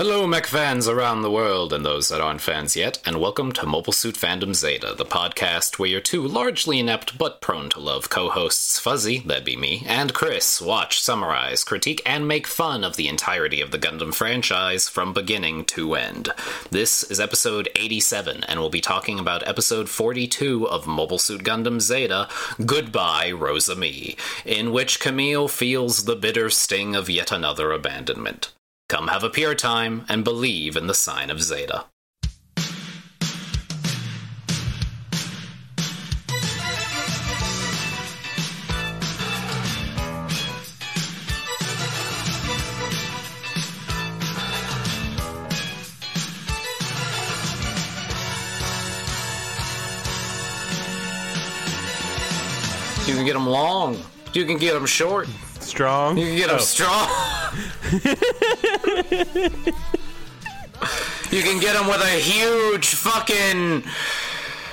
Hello, mech fans around the world and those that aren't fans yet, and welcome to Mobile Suit Fandom Zeta, the podcast where your two largely inept but prone to love co hosts Fuzzy, that'd be me, and Chris watch, summarize, critique, and make fun of the entirety of the Gundam franchise from beginning to end. This is episode 87, and we'll be talking about episode 42 of Mobile Suit Gundam Zeta Goodbye, Rosamia, in which Camille feels the bitter sting of yet another abandonment. Come have a pure time and believe in the sign of Zeta. You can get them long. You can get them short. Strong. You can get them Oh. strong. you can get them with a huge fucking.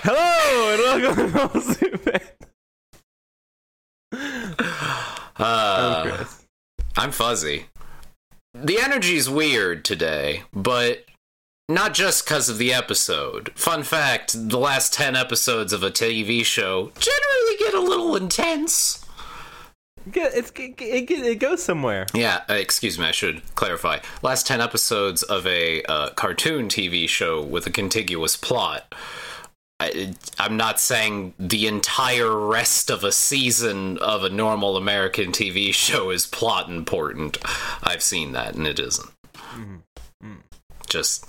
Hello and welcome to Mobile Suit Uh, I'm Chris. I'm fuzzy. The energy's weird today, but not just because of the episode. Fun fact the last 10 episodes of a TV show generally get a little intense. It's, it, it, it goes somewhere. Yeah, uh, excuse me, I should clarify. Last 10 episodes of a uh, cartoon TV show with a contiguous plot. I, I'm not saying the entire rest of a season of a normal American TV show is plot important. I've seen that, and it isn't. Just.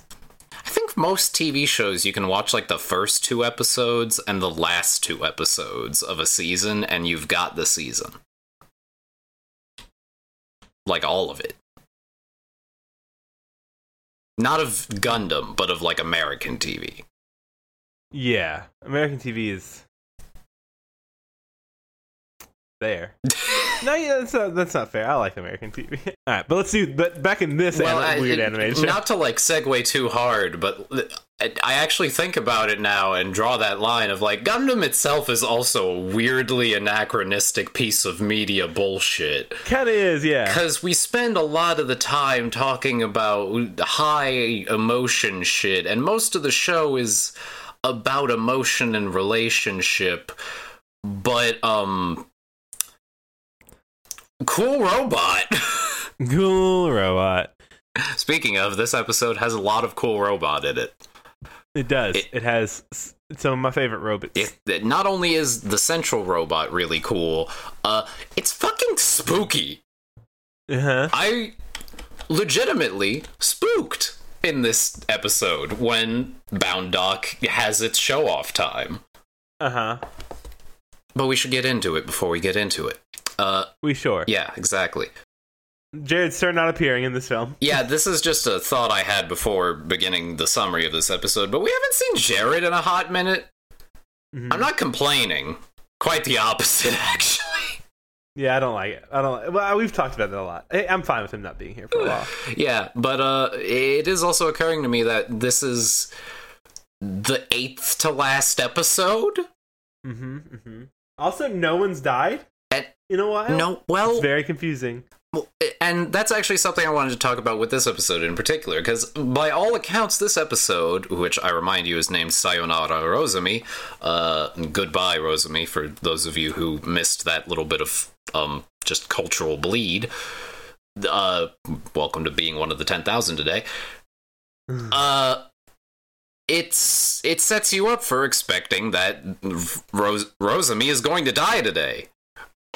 I think most TV shows you can watch like the first two episodes and the last two episodes of a season, and you've got the season like all of it. Not of Gundam, but of like American TV. Yeah, American TV is there. no, yeah, that's not, that's not fair. I like American TV. All right, but let's do. But back in this Well, anim- I- weird animation. Not to like segue too hard, but I I actually think about it now and draw that line of like Gundam itself is also a weirdly anachronistic piece of media bullshit. kind of is, yeah. Because we spend a lot of the time talking about high emotion shit, and most of the show is about emotion and relationship. But, um. Cool robot. Cool robot. Speaking of, this episode has a lot of cool robot in it. It does. It- It, has some of my favorite robots. It, it. Not only is the central robot really cool, uh, it's fucking spooky. Uh huh. I legitimately spooked in this episode when Bound Doc has its show off time. Uh huh. But we should get into it before we get into it. Uh, We sure. yeah, exactly. Jared Stern not appearing in this film. Yeah, this is just a thought I had before beginning the summary of this episode, but we haven't seen Jared in a hot minute. Mhm. I'm not complaining. Quite the opposite, actually. Yeah, I don't like it. I don't. Like, well, we've talked about that a lot. I'm fine with him not being here for a while. Yeah, but uh, it is also occurring to me that this is the eighth to last episode. Mm-hmm. Mm-hmm. Also, no one's died And- in a while. No, well, it's very confusing. And that's actually something I wanted to talk about with this episode in particular, because by all accounts, this episode, which I remind you is named Sayonara Rosami, uh, goodbye Rosami, for those of you who missed that little bit of um, just cultural bleed. Uh, welcome to being one of the ten thousand today. Uh, it's it sets you up for expecting that Ros- Rosami is going to die today.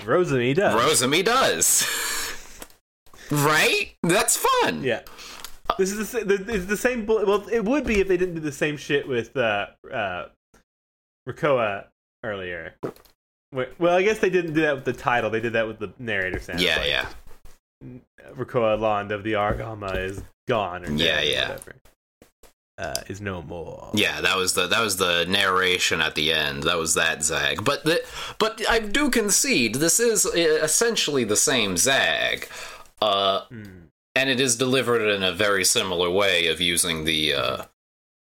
Rosalie does. Rosami does. right? That's fun. yeah. This is the, the it's the same. Well, it would be if they didn't do the same shit with uh, uh, Reccoa earlier. Well, I guess they didn't do that with the title. They did that with the narrator sound. Yeah, like, yeah. Reccoa Londe of the Argama is gone. Or Yeah, or yeah. Whatever. Uh, is no more. Yeah, that was the that was the narration at the end. That was that Zag. But the but I do concede this is uh, essentially the same Zag. Uh Hmm. and it is delivered in a very similar way of using the uh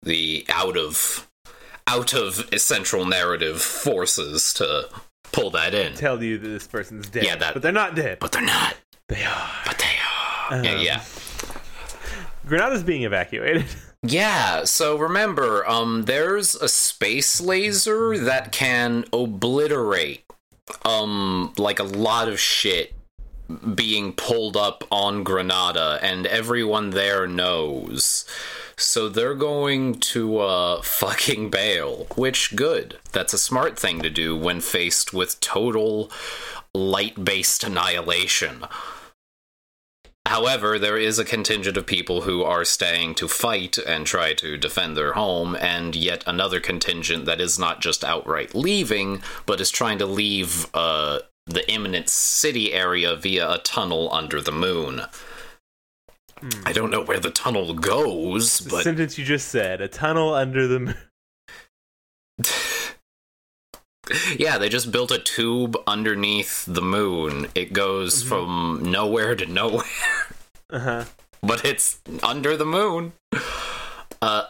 the out of out of central narrative forces to pull that in. Tell you that this person's dead. Yeah, that- but they're not dead. But they're not. They are. But they are. Um, yeah, yeah. Granada's being evacuated. Yeah, so remember, um, there's a space laser that can obliterate, um, like a lot of shit being pulled up on Granada, and everyone there knows. So they're going to, uh, fucking bail. Which, good. That's a smart thing to do when faced with total light based annihilation. However, there is a contingent of people who are staying to fight and try to defend their home, and yet another contingent that is not just outright leaving, but is trying to leave uh, the imminent city area via a tunnel under the moon. I don't know where the tunnel goes, The but The sentence you just said: a tunnel under the moon. yeah, they just built a tube underneath the moon. It goes from nowhere to nowhere. Uh huh. but it's under the moon. Uh,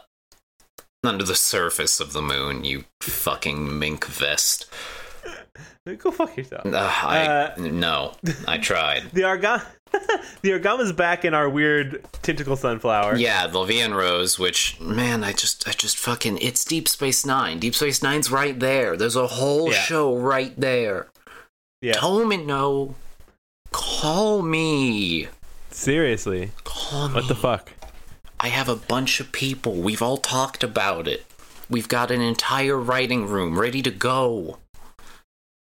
under the surface of the moon, you fucking mink vest. Go fuck yourself. Uh, I Uh, no, I tried. The Argama, the Argama's back in our weird tentacle sunflower. Yeah, the Vie en Rose, which man, I just, I just fucking, it's Deep Space Nine. Deep Space Nine's right there. There's a whole Yeah. show right there. yeah. no call me, Seriously, call me. what the fuck? I have a bunch of people. We've all talked about it. We've got an entire writing room ready to go.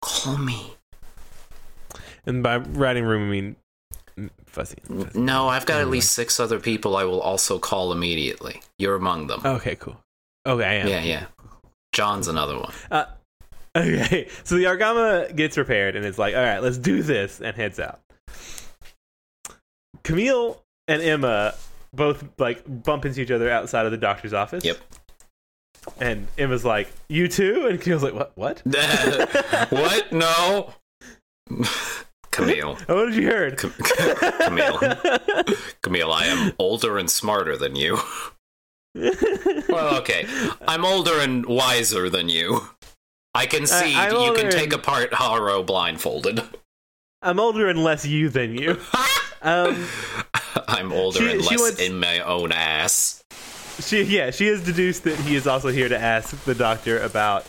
Call me. And by writing room, I mean mm, fuzzy. fuzzy. No, I've got at least six other people I will also call immediately. You're among them. Okay, cool. Okay, I am. yeah, yeah. John's another one. Uh, okay, so the Argama gets repaired and it's like, all right, let's do this, and heads out. Camille and Emma both like bump into each other outside of the doctor's office. Yep. And Emma's like, "You too?" And Camille's like, "What? What? what? No. Camille. Oh, what did you hear? Cam- Camille. Camille, I am older and smarter than you. Well, okay. I'm older and wiser than you. I can see I'm you can take and- apart Haro blindfolded. I'm older and less you than you. Um, I'm older She- and less wants- in my own ass. She yeah, she has deduced that he is also here to ask the doctor about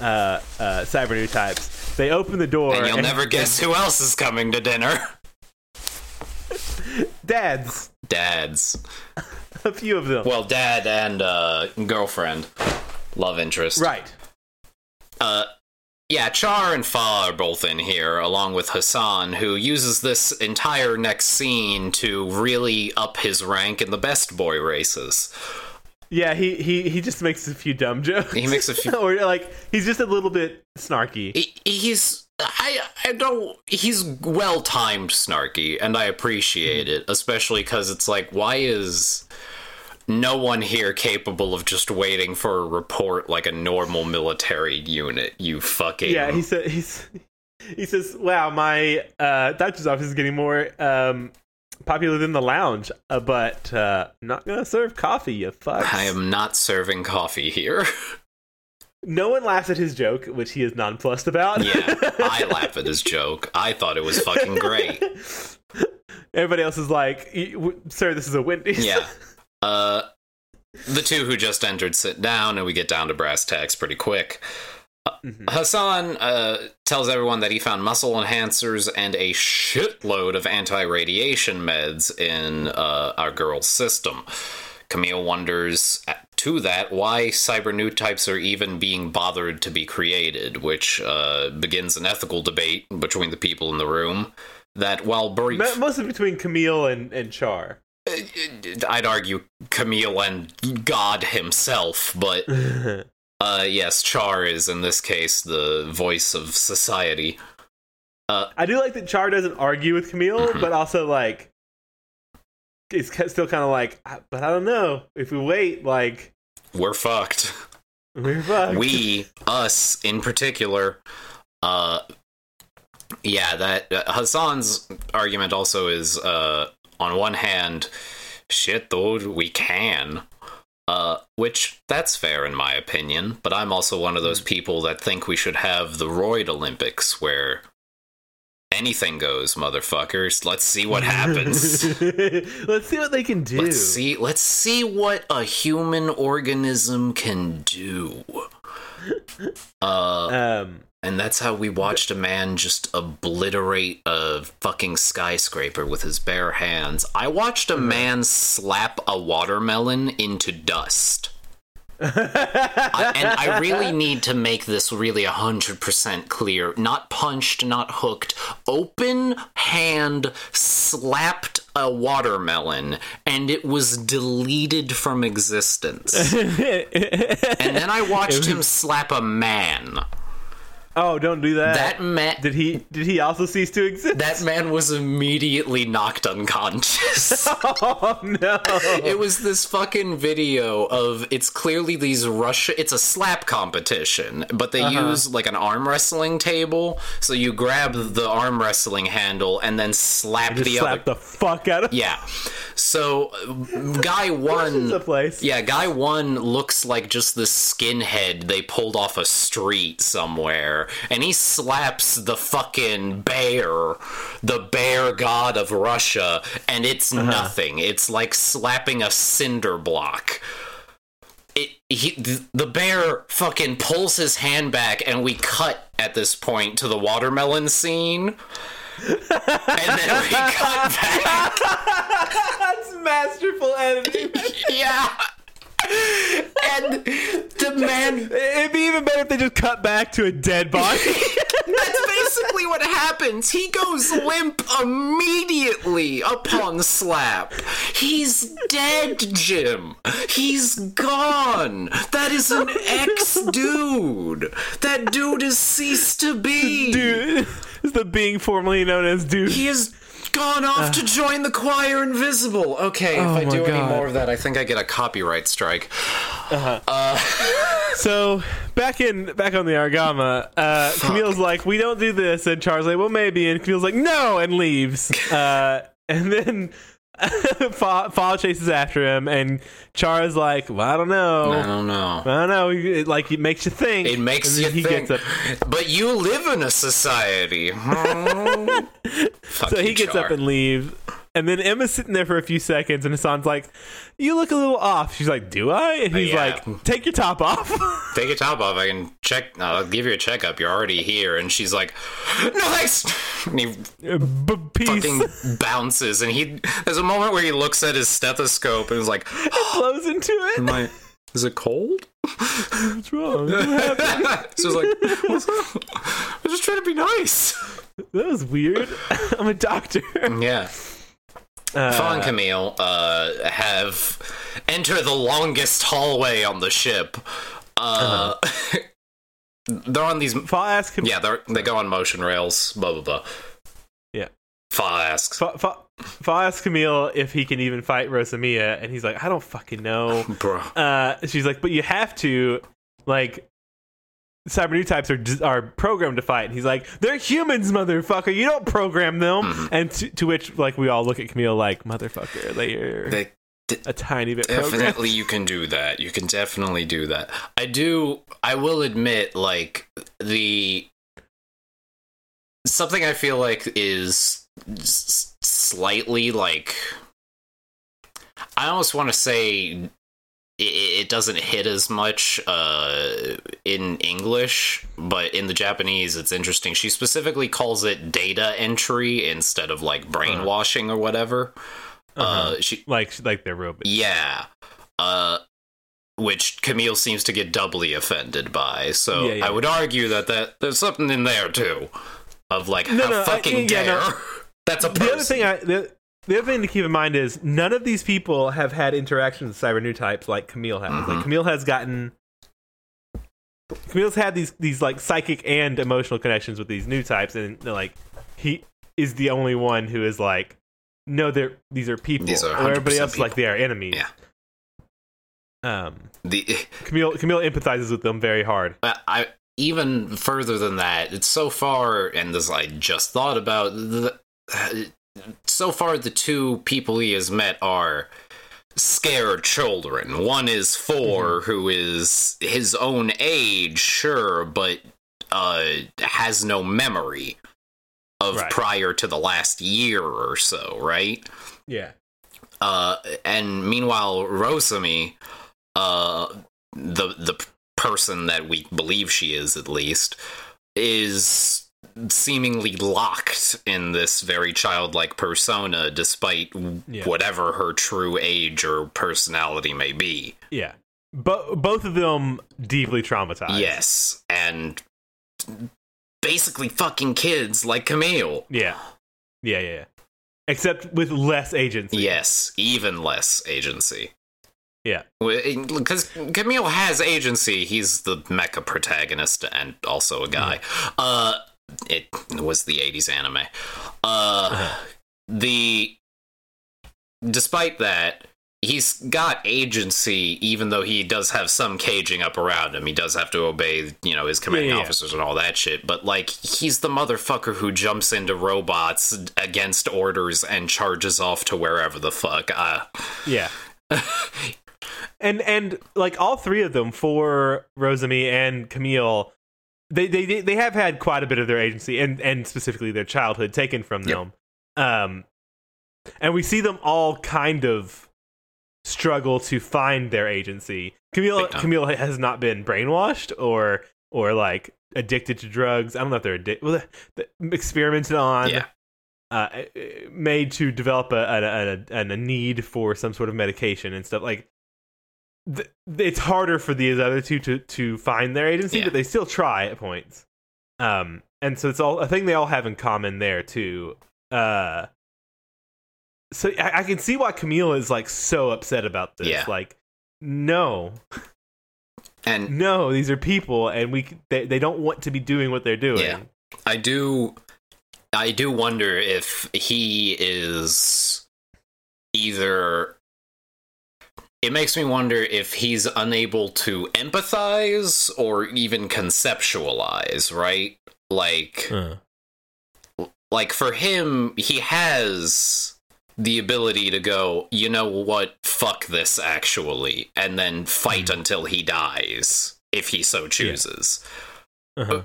uh, uh, cyber new types. They open the door, And you'll never guess who else is coming to dinner. dads. Dads. A few of them. Well, dad and uh, girlfriend. Love interest. right. Uh, yeah, Char and Fa are both in here, along with Hassan, who uses this entire next scene to really up his rank in the best boy races. Yeah, he, he he just makes a few dumb jokes. He makes a few- or like he's just a little bit snarky. He- He's. I, I don't. He's well timed snarky, and I appreciate it, especially because it's like, why is no one here capable of just waiting for a report like a normal military unit? You fucking. Yeah, he said he's he says, "Wow, my uh, doctor's office is getting more um, popular than the lounge, uh, but uh, not gonna serve coffee, you fucks." I am not serving coffee here. No one laughs at his joke, which he is nonplussed about. yeah, I laugh at his joke. I thought it was fucking great. Everybody else is like, "Sir, this is a Wendy's." Yeah. Uh, the two who just entered sit down, and we get down to brass tacks pretty quick. Mhm. Hassan uh, tells everyone that he found muscle enhancers and a shitload of anti radiation meds in uh, our girl's system. Camille wonders uh, to that why cyber new types are even being bothered to be created, which uh, begins an ethical debate between the people in the room. That, while brief, Mostly between Camille and, and Char. I'd argue Camille and God himself, but uh, yes, Char is in this case the voice of society. I do like that Char doesn't argue with Camille, Mhm. but also like it's still kind of like, but I don't know if we wait, like We're fucked. we're fucked. we, us in particular, uh, yeah, that uh, Hassan's argument also is, uh, on one hand, shit, though, we can. Uh, which that's fair in my opinion, but I'm also one of those people that think we should have the Roid Olympics where Anything goes, motherfuckers. Let's see what happens. let's see what they can do. let's see let's see what a human organism can do. Uh Um, and that's how we watched a man just obliterate a fucking skyscraper with his bare hands. I watched a mm-hmm. man slap a watermelon into dust. I, and I really need to make this really 100% clear. Not punched, not hooked. Open hand slapped a watermelon and it was deleted from existence. and then I watched him slap a man. Oh, don't do that. That man did he? Did he also cease to exist? that man was immediately knocked unconscious. oh no! it was this fucking video of it's clearly these Russia it's a slap competition, but they Uh-huh. use like an arm wrestling table. So you grab the arm wrestling handle and then slap the slap other the fuck out of Yeah. So guy one the place. Yeah, guy one looks like just this skinhead they pulled off a street somewhere, and he slaps the fucking bear, the bear god of Russia, and it's uh-huh. nothing. It's like slapping a cinder block. It, he, the bear fucking pulls his hand back, and we cut at this point to the watermelon scene. and then we cut back That's masterful editing. yeah. And the man. It'd be even better if they just cut back to a dead body. That's basically what happens. He goes limp immediately upon slap. He's dead, Jim. He's gone. That is an ex dude. That dude has ceased to be. dude, is the being formerly known as dude. He has gone off to join the choir invisible. Okay, if Oh I my do any more of that, I think I get a copyright strike. So back in back on the Argama, uh, Camille's like, "We don't do this," and Char's like, "Well, maybe," and Camille's like, "No," and leaves. Uh, and then Fa, Fa chases after him, and Char's like, "Well, I don't know." I don't know. I don't know. It, like it makes you think. It makes you he think. Gets up, But you live in a society. So he you, gets Char. up and leaves. And then Emma's sitting there for a few seconds, and Hassan's like, "You look a little off." She's like, "Do I?" And he's yeah. like, "Take your top off." Take your top off. I can check. I'll give you a checkup. You're already here. And she's like, no thanks. And he uh, B- peace. fucking bounces. And he there's a moment where he looks at his stethoscope and is like, "It blows into it. Am I? Is it cold? What's wrong? so it's like, what's up? I'm just trying to be nice. That was weird. I'm a doctor. Yeah. Uh, Fawn Camille uh, have enter the longest hallway on the ship. Uh, they're on these. Fa asks him. Yeah, they they go on motion rails. Blah blah blah. Yeah. Fa asks, Fa, Fa, Fa asks Camille if he can even fight Rosamia, and he's like, I don't fucking know. bro. Uh, she's like, but you have to, like. Cyber new types are are programmed to fight. And he's like, they're humans, motherfucker. You don't program them. Mm-hmm. And to, to which, like, we all look at Camille like, motherfucker, they're They a tiny bit programmed. definitely you can do that. You can definitely do that. I do. I will admit, like the something I feel like is slightly like I almost want to say it, it doesn't hit as much uh, in English, but in the Japanese, it's interesting. She specifically calls it data entry instead of like brainwashing or whatever. Uh-huh. Uh, she Like, like they're robots. yeah. Uh which Camille seems to get doubly offended by. So Yeah, yeah. I would argue that, that there's something in there too. Of like No, how no, I- fucking yeah, dare. no. That's a person. The other thing I the, the other thing to keep in mind is none of these people have had interactions with cyber new types like Camille has. Mm-hmm. Like Camille has gotten Camille's had these these like psychic and emotional connections with these new types, and like he is the only one who is like, no, they're these are people. These are everybody 100% else is like they are enemies. Yeah. Um, the Camille Camille empathizes with them very hard. I, I even further than that, it's so far and this I just thought about the, so far the two people he has met are scared children. One is Four who is his own age, sure, but uh has no memory. of Right. prior to the last year or so, right? Yeah. Uh, and meanwhile, Rosami, uh, the the person that we believe she is, at least, is seemingly locked in this very childlike persona, despite Yeah. whatever her true age or personality may be. Yeah. Bo- both of them deeply traumatized. Yes, and basically fucking kids like Camille. Yeah. Yeah, yeah, yeah. Except with less agency. Yes, even less agency. Yeah. Because Camille has agency. He's the mecha protagonist and also a guy. Uh, it was the 80s anime. Uh, the. Despite that, he's got agency, even though he does have some caging up around him. He does have to obey, you know, his commanding Yeah, yeah, yeah. officers and all that shit. But, like, he's the motherfucker who jumps into robots against orders and charges off to wherever the fuck. Uh, Yeah. and and like all three of them for Rosami and Camille they, they they have had quite a bit of their agency and and specifically their childhood taken from Yep. them. Um and we see them all kind of struggle to find their agency. Camille. Camille has not been brainwashed or or like addicted to drugs. I don't know if they're addicted. Well, experimented on yeah. uh, made to develop a, a, a, a need for some sort of medication and stuff like th- it's harder for these other two to, to find their agency Yeah. but they still try at points um and so it's all a thing they all have in common there too uh so I, I can see why camille is like so upset about this Yeah. like no And no these are people and we they, they don't want to be doing what they're doing Yeah. I do I do wonder if he is either it makes me wonder if he's unable to empathize or even conceptualize, right? Like Uh, like for him, he has the ability to go, you know what, fuck this actually, and then fight until he dies if he so chooses. uh-huh.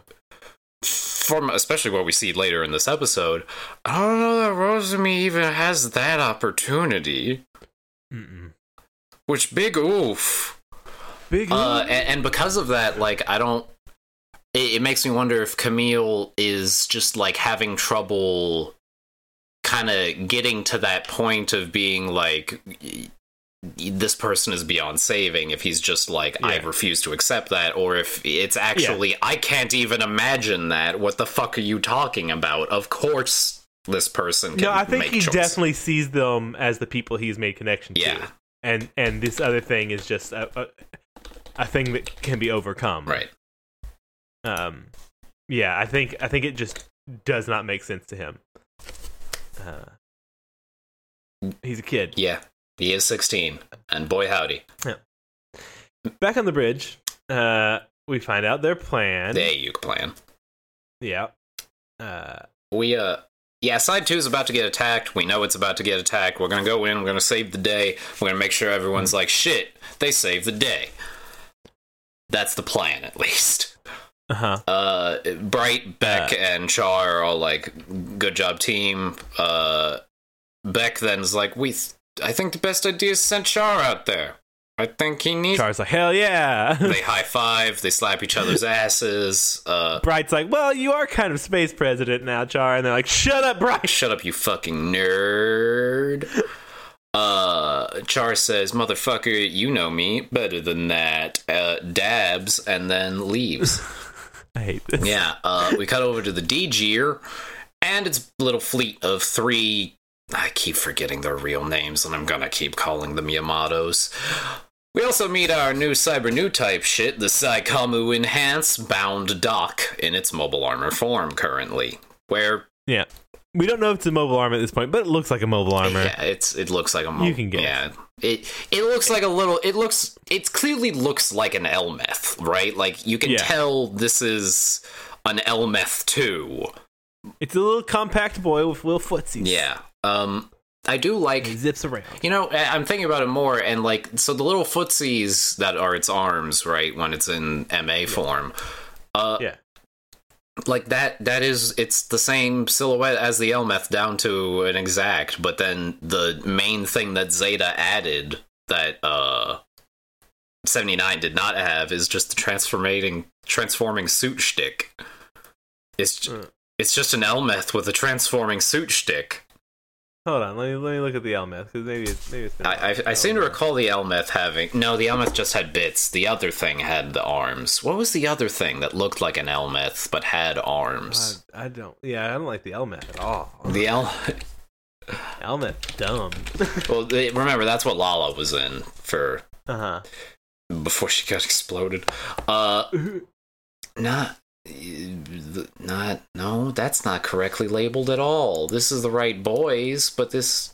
from especially what we see later in this episode, I don't know that Rosemi even has that opportunity. Mm-mm. Which big oof. big Uh, and, and because of that, like I don't. It, makes me wonder if Camille is just like having trouble, kind of getting to that point of being like. This person is beyond saving. If he's just like, I Yeah. refuse to accept that, or if it's actually, I can't even imagine that. What the fuck are you talking about? Of course, this person can No, I think he choice. definitely sees them as the people he's made connection Yeah. to, and and this other thing is just a, a, a thing that can be overcome. right. Um. Yeah, I think I think it just does not make sense to him. Uh, he's a kid. Yeah, he is 16, and boy howdy, Yeah. Back on the bridge, uh, we find out their plan. there you plan. Yeah. Uh, We uh yeah, side two is about to get attacked. We know it's about to get attacked. We're gonna go in. We're gonna save the day. We're gonna make sure everyone's like, shit, they saved the day. That's the plan, at least. uh huh. Uh, Bright, Beck, Uh. and Char are all like, good job, team. Uh, Beck then's like, we, th- I think the best idea is send Char out there. I think he needs. Char's like, hell yeah. They high five. They slap each other's asses. Uh, Bright's like, well, you are kind of space president now, Char, and they're like, shut up, Bright. Shut up, you fucking nerd. Uh, Char says, "Motherfucker, you know me better than that." Uh, dabs and then leaves. I hate this. yeah. Uh, we cut over to the DGer and its little fleet of three. I keep forgetting their real names, and I'm gonna keep calling them Yamatos. We also meet our new cyber new type shit, the Psycommu Enhance Bound Doc in its mobile armor form currently, where Yeah. We don't know if it's a mobile armor at this point, but it looks like a mobile armor. Yeah, it's it looks like a mo- You can guess. Yeah, it it looks like a little. It looks. It clearly looks like an Elmeth, right? Like you can Yeah. tell this is an Elmeth two. It's a little compact boy with little footsies. Yeah. Um, I do like. Zips around. You know, I'm thinking about it more, and like, so the little footsies that are its arms, right, when it's in MA form. Uh, Yeah. like that that is it's the same silhouette as the Elmeth down to an exact, but then the main thing that Zeta added that uh 79 did not have is just the transforming transforming suit shtick. It's Uh. it's just an Elmeth with a transforming suit shtick. Hold on, let me let me look at the Elmeth because maybe it's maybe it's. I, I. I seem to recall the Elmeth having no. The Elmeth just had bits. The other thing had the arms. What was the other thing that looked like an Elmeth but had arms? I, I don't. Yeah, I don't like the Elmeth at all. The El. Elmeth, dumb. Well, they, remember that's what Lala was in for uh huh. before she got exploded. Uh, not, not, no, that's not correctly labeled at all. This is the right boys, but this.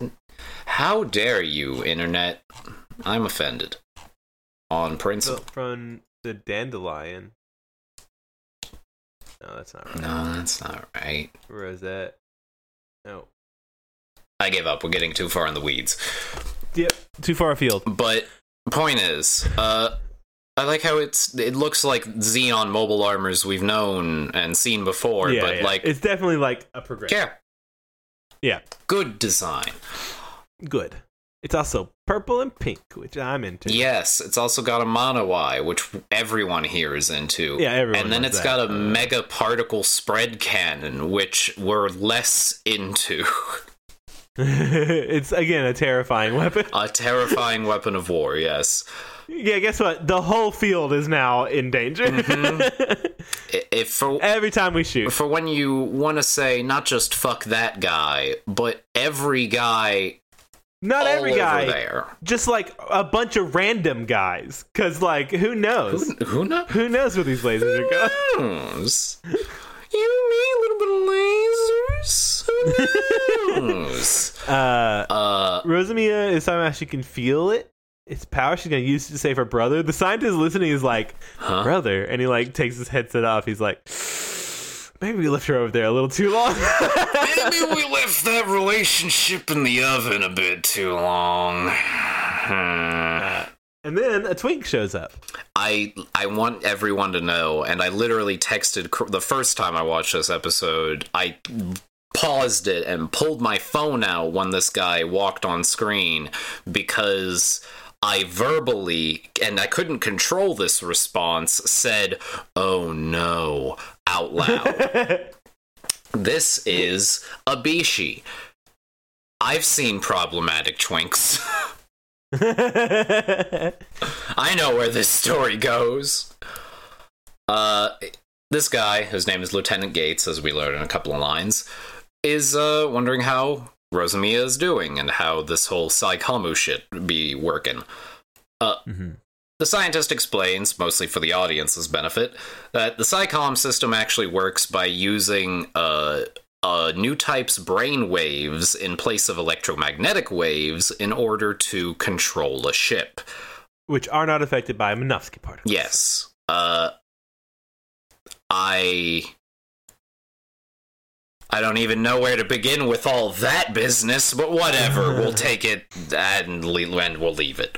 How dare you, internet? I'm offended. On principle. From the dandelion. No, that's not right. No, that's not right. Rosette. No. I give up. We're getting too far in the weeds. Yep. Too far afield. But point is, uh, I like how it's. It looks like Zeon mobile armors we've known and seen before, yeah, but yeah. like, it's definitely like a progression. yeah, Yeah. good design. Good. It's also purple and pink, which I'm into. Yes, it's also got a mono eye, which everyone here is into. Yeah, everyone And then it's that. got a mega particle spread cannon, which we're less into. it's again a terrifying weapon. a terrifying weapon of war. Yes. Yeah, guess what? The whole field is now in danger. I- If for Every time we shoot. for when you want to say not just fuck that guy, but every guy Not all every guy. there. Just like a bunch of random guys. Cause like who knows? Who, who knows? Who knows where these lasers are going? knows? You need a little bit of lasers. Who knows? Uh uh, Rosamia is talking about she can feel it. Its power she's gonna use to save her brother. The scientist listening is like, Huh? brother, and he like takes his headset off. He's like, maybe we left her over there a little too long. maybe we left that relationship in the oven a bit too long. Hmm. and then a twink shows up. I I want everyone to know, and I literally texted the first time I watched this episode. I paused it and pulled my phone out when this guy walked on screen because I verbally and I couldn't control this response said, "Oh no." out loud. this is a Bishi. I've seen problematic twinks. I know where this story goes. Uh, this guy, whose name is Lieutenant Gates, as we learned in a couple of lines, is uh, wondering how Rosamia is doing and how this whole Psycommu shit be working. Mhm. The scientist explains, mostly for the audience's benefit, that the PsyCom system actually works by using uh, uh, new type's brain waves in place of electromagnetic waves in order to control a ship. Which are not affected by Minovsky particles. Yes. Uh I I don't even know where to begin with all that business, but whatever. we'll take it and, and we'll leave it.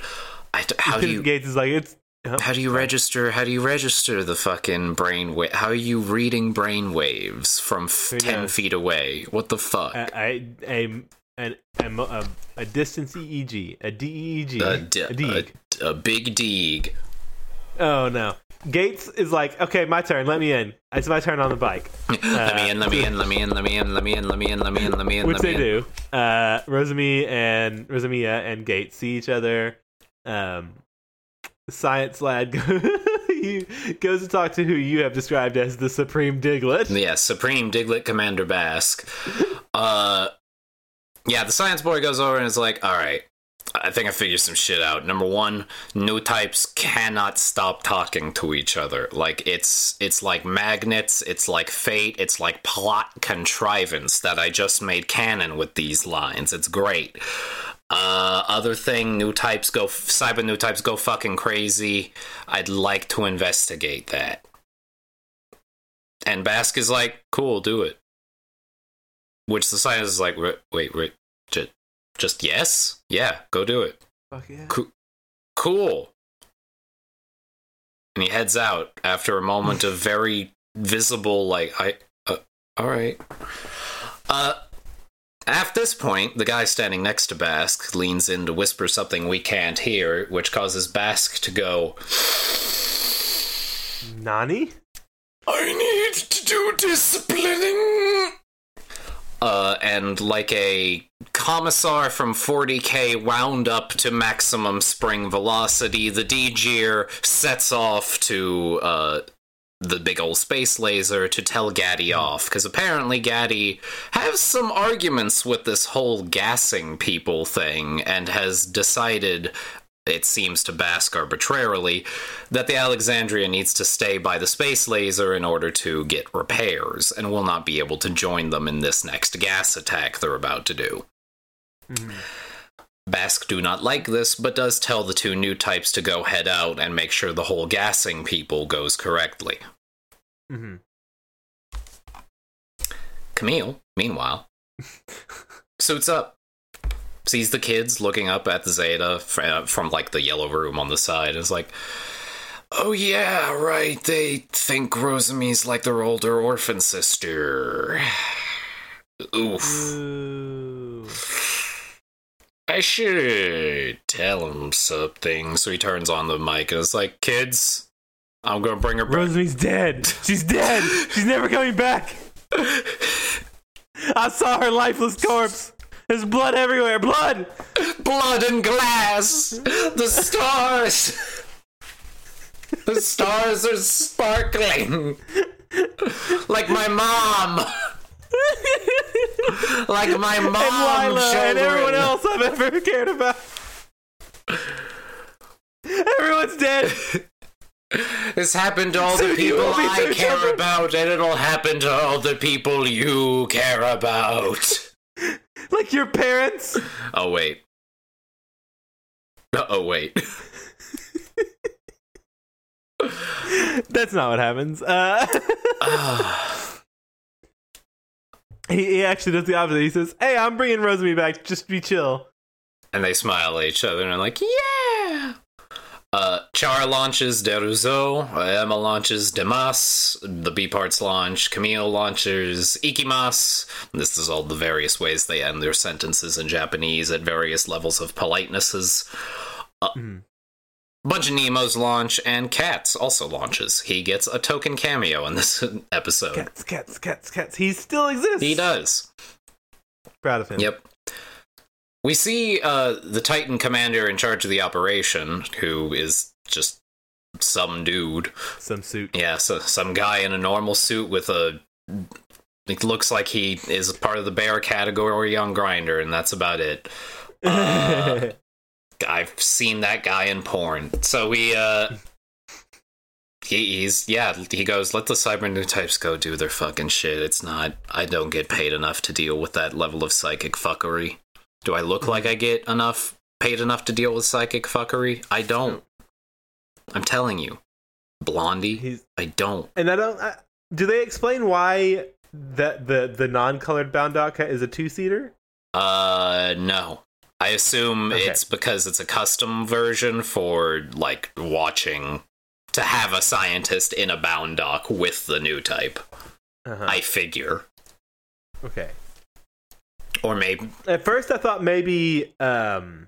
I how do you Gates is like, it's. huh? how do you register how do you register the fucking brain wa- how are you reading brain waves from f- 10 knows? feet away what the fuck a, a, a, an, a, a, a distance EEG, a DEEG, a, d- a DEEG. a, a big deeg oh no. Gates is like, okay, my turn. Let me in. It's my turn on the bike. Uh, let me in. Let me in. Let me in. Let me in. Let me in. Let me in. Let me in. Let me in. Which they do. Uh, Rosamie and Rosamia and Gates see each other. Um, science lad he goes to talk to who you have described as the supreme diglett. Yes, yeah, supreme diglett Commander Bask. uh, yeah, the science boy goes over and is like, "All right, I think I figured some shit out. Number one, new types cannot stop talking to each other. Like it's it's like magnets, it's like fate, it's like plot contrivance that I just made canon with these lines. It's great. Uh, other thing, new types go cyber new types go fucking crazy. I'd like to investigate that. And Bask is like, cool, do it. Which the scientist is like, wait, wait, wait just, just yes? Yeah, go do it. Fuck yeah. Co- cool. And he heads out after a moment of very visible like I uh, all right. Uh at this point, the guy standing next to Bask leans in to whisper something we can't hear, which causes Bask to go, Nani? I need to do disciplining. Uh, and like a commissar from 40k wound up to maximum spring velocity, the D-Gear sets off to uh, the big old space laser to tell Gady off, because apparently Gady has some arguments with this whole gassing people thing and has decided it seems to Bask arbitrarily, that the Alexandria needs to stay by the space laser in order to get repairs, and will not be able to join them in this next gas attack they're about to do. Mhm. Bask do not like this, but does tell the two new types to go head out and make sure the whole gassing people goes correctly. Mhm. Camille, meanwhile, suits up, sees the kids looking up at Zeta uh, from like the yellow room on the side, and is like, "Oh yeah, right. They think Rosamie's like their older orphan sister." Oof. Ooh. I should tell him something. So he turns on the mic and is like, "Kids, I'm gonna bring her back." Rosamie's dead. She's dead. She's never coming back. I saw her lifeless corpse. There's blood everywhere. Blood. blood and glass. The stars. The stars are sparkling. Like my mom. Like my mom. and Lila and everyone else I've ever cared about. Everyone's dead. This happened to all the people I care children. about, and it'll happen to all the people you care about. Like your parents. Oh, wait. Oh, wait. That's not what happens. Uh, he, he actually does the opposite. He says, "Hey, I'm bringing Rosamie back. Just be chill." and they smile at each other and are like, yeah. Uh, Char launches Deruzo, Emma launches Demas, the B parts launch, Camille launches Ikimas. This is all the various ways they end their sentences in Japanese at various levels of politenesses. Uh, Mhm. Bunch of Nemos launch, and Katz also launches. He gets a token cameo in this episode. Katz, cats, cats, cats. He still exists. He does. Proud of him. Yep. We see uh, the Titan commander in charge of the operation, who is just some dude. Some suit. Yeah, so some guy in a normal suit with a. It looks like he is part of the bear category on Grindr, and that's about it. Uh, I've seen that guy in porn. So we, uh. He, he's yeah. He goes. Let the cyber new types go do their fucking shit. It's not. I don't get paid enough to deal with that level of psychic fuckery. Do I look like I get enough paid enough to deal with psychic fuckery? I don't. I'm telling you, Blondie. He's I don't. and I don't. I, do they explain why that the the non-colored Bound Doc is a two-seater? Uh, no. I assume Okay. it's because it's a custom version for like watching to have a scientist in a Bound Doc with the new type. Uh-huh. I figure, okay. Or maybe At first, I thought maybe um,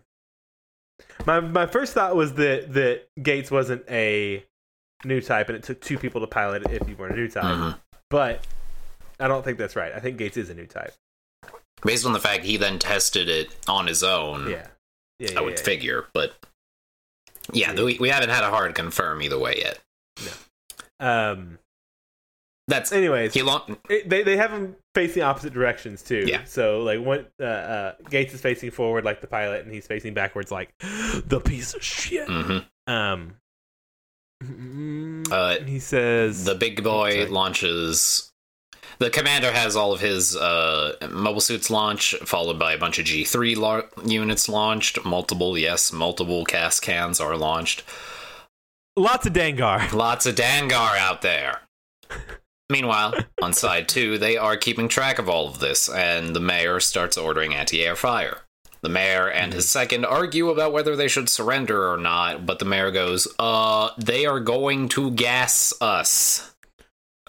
my my first thought was that that Gates wasn't a new type, and it took two people to pilot it if you weren't a new type. Mhm. But I don't think that's right. I think Gates is a new type. based on the fact he then tested it on his own. Yeah, yeah. yeah I would yeah. figure, but yeah, we, we haven't had a hard confirm either way yet. Um. That's Anyways, he long. it, they they have them facing opposite directions too. Yeah. So like one uh, uh, Gates is facing forward like the pilot, and he's facing backwards like the piece of shit. Mm-hmm. Um. Uh, he says The big boy launches. The commander has all of his uh, mobile suits launch, followed by a bunch of G3 la- units launched. Multiple, yes, multiple cast cans are launched. lots of Dangar. Lots of Dangar out there. Meanwhile, on side two, they are keeping track of all of this, and the mayor starts ordering anti air fire. The mayor and his second argue about whether they should surrender or not, but the mayor goes, uh, they are going to gas us.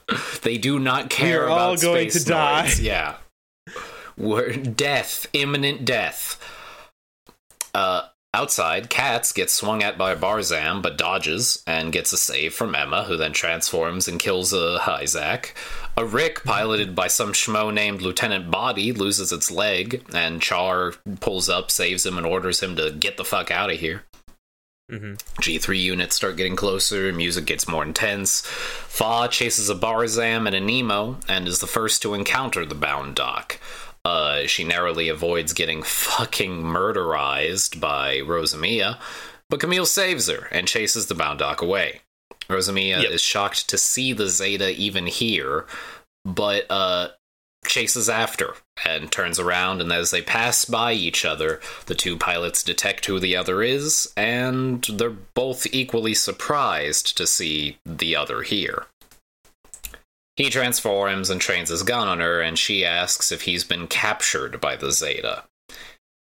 They do not care We're about all going to die. noise. Yeah. We're death, imminent death. Uh outside, Katz gets swung at by Barzam but dodges and gets a save from Emma, who then transforms and kills a Hizack. A Rick, piloted by some schmo named Lieutenant Body, loses its leg, and Char pulls up, saves him, and orders him to get the fuck out of here. Mhm. G3 units start getting closer, music gets more intense. Fa chases a Barzam and a Nemo and is the first to encounter the Bound Doc. Uh, she narrowly avoids getting fucking murderized by Rosamia, but Camille saves her and chases the Bound Doc away. Rosamia Yep. is shocked to see the Zeta even here, but uh, chases after and turns around and as they pass by each other the two pilots detect who the other is and they're both equally surprised to see the other here he transforms and trains his gun on her and she asks if he's been captured by the zeta.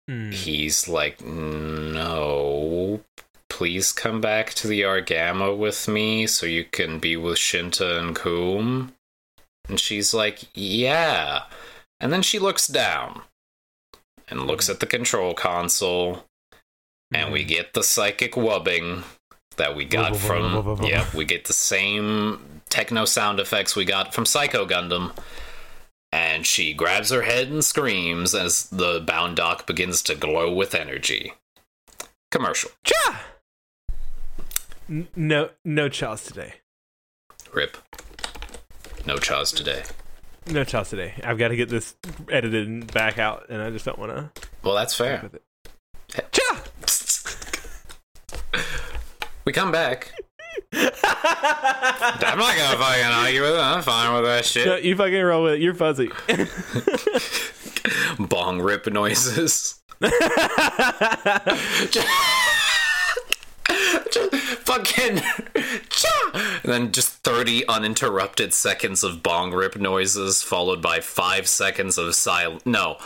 Hmm. he's like no. Please come back to the argama with me so you can be with shinta and Qum and she's like yeah. And then she looks down and looks at the control console and we get the psychic wubbing that we got from yeah we get the same techno sound effects we got from psycho gundam and she grabs her head and screams as the Bound Doc begins to glow with energy commercial Cha! N- No, no Charles today. rip no chaws today No Charles today. I've got to get this edited and back out, and I just don't want to. well that's fair. Cha! We come back i'm not gonna fucking argue with it i'm fine with that shit No, you fucking roll with it. You're fuzzy. bong rip noises. just, just fucking cha! and then just 30 uninterrupted seconds of bong rip noises followed by 5 seconds of silence no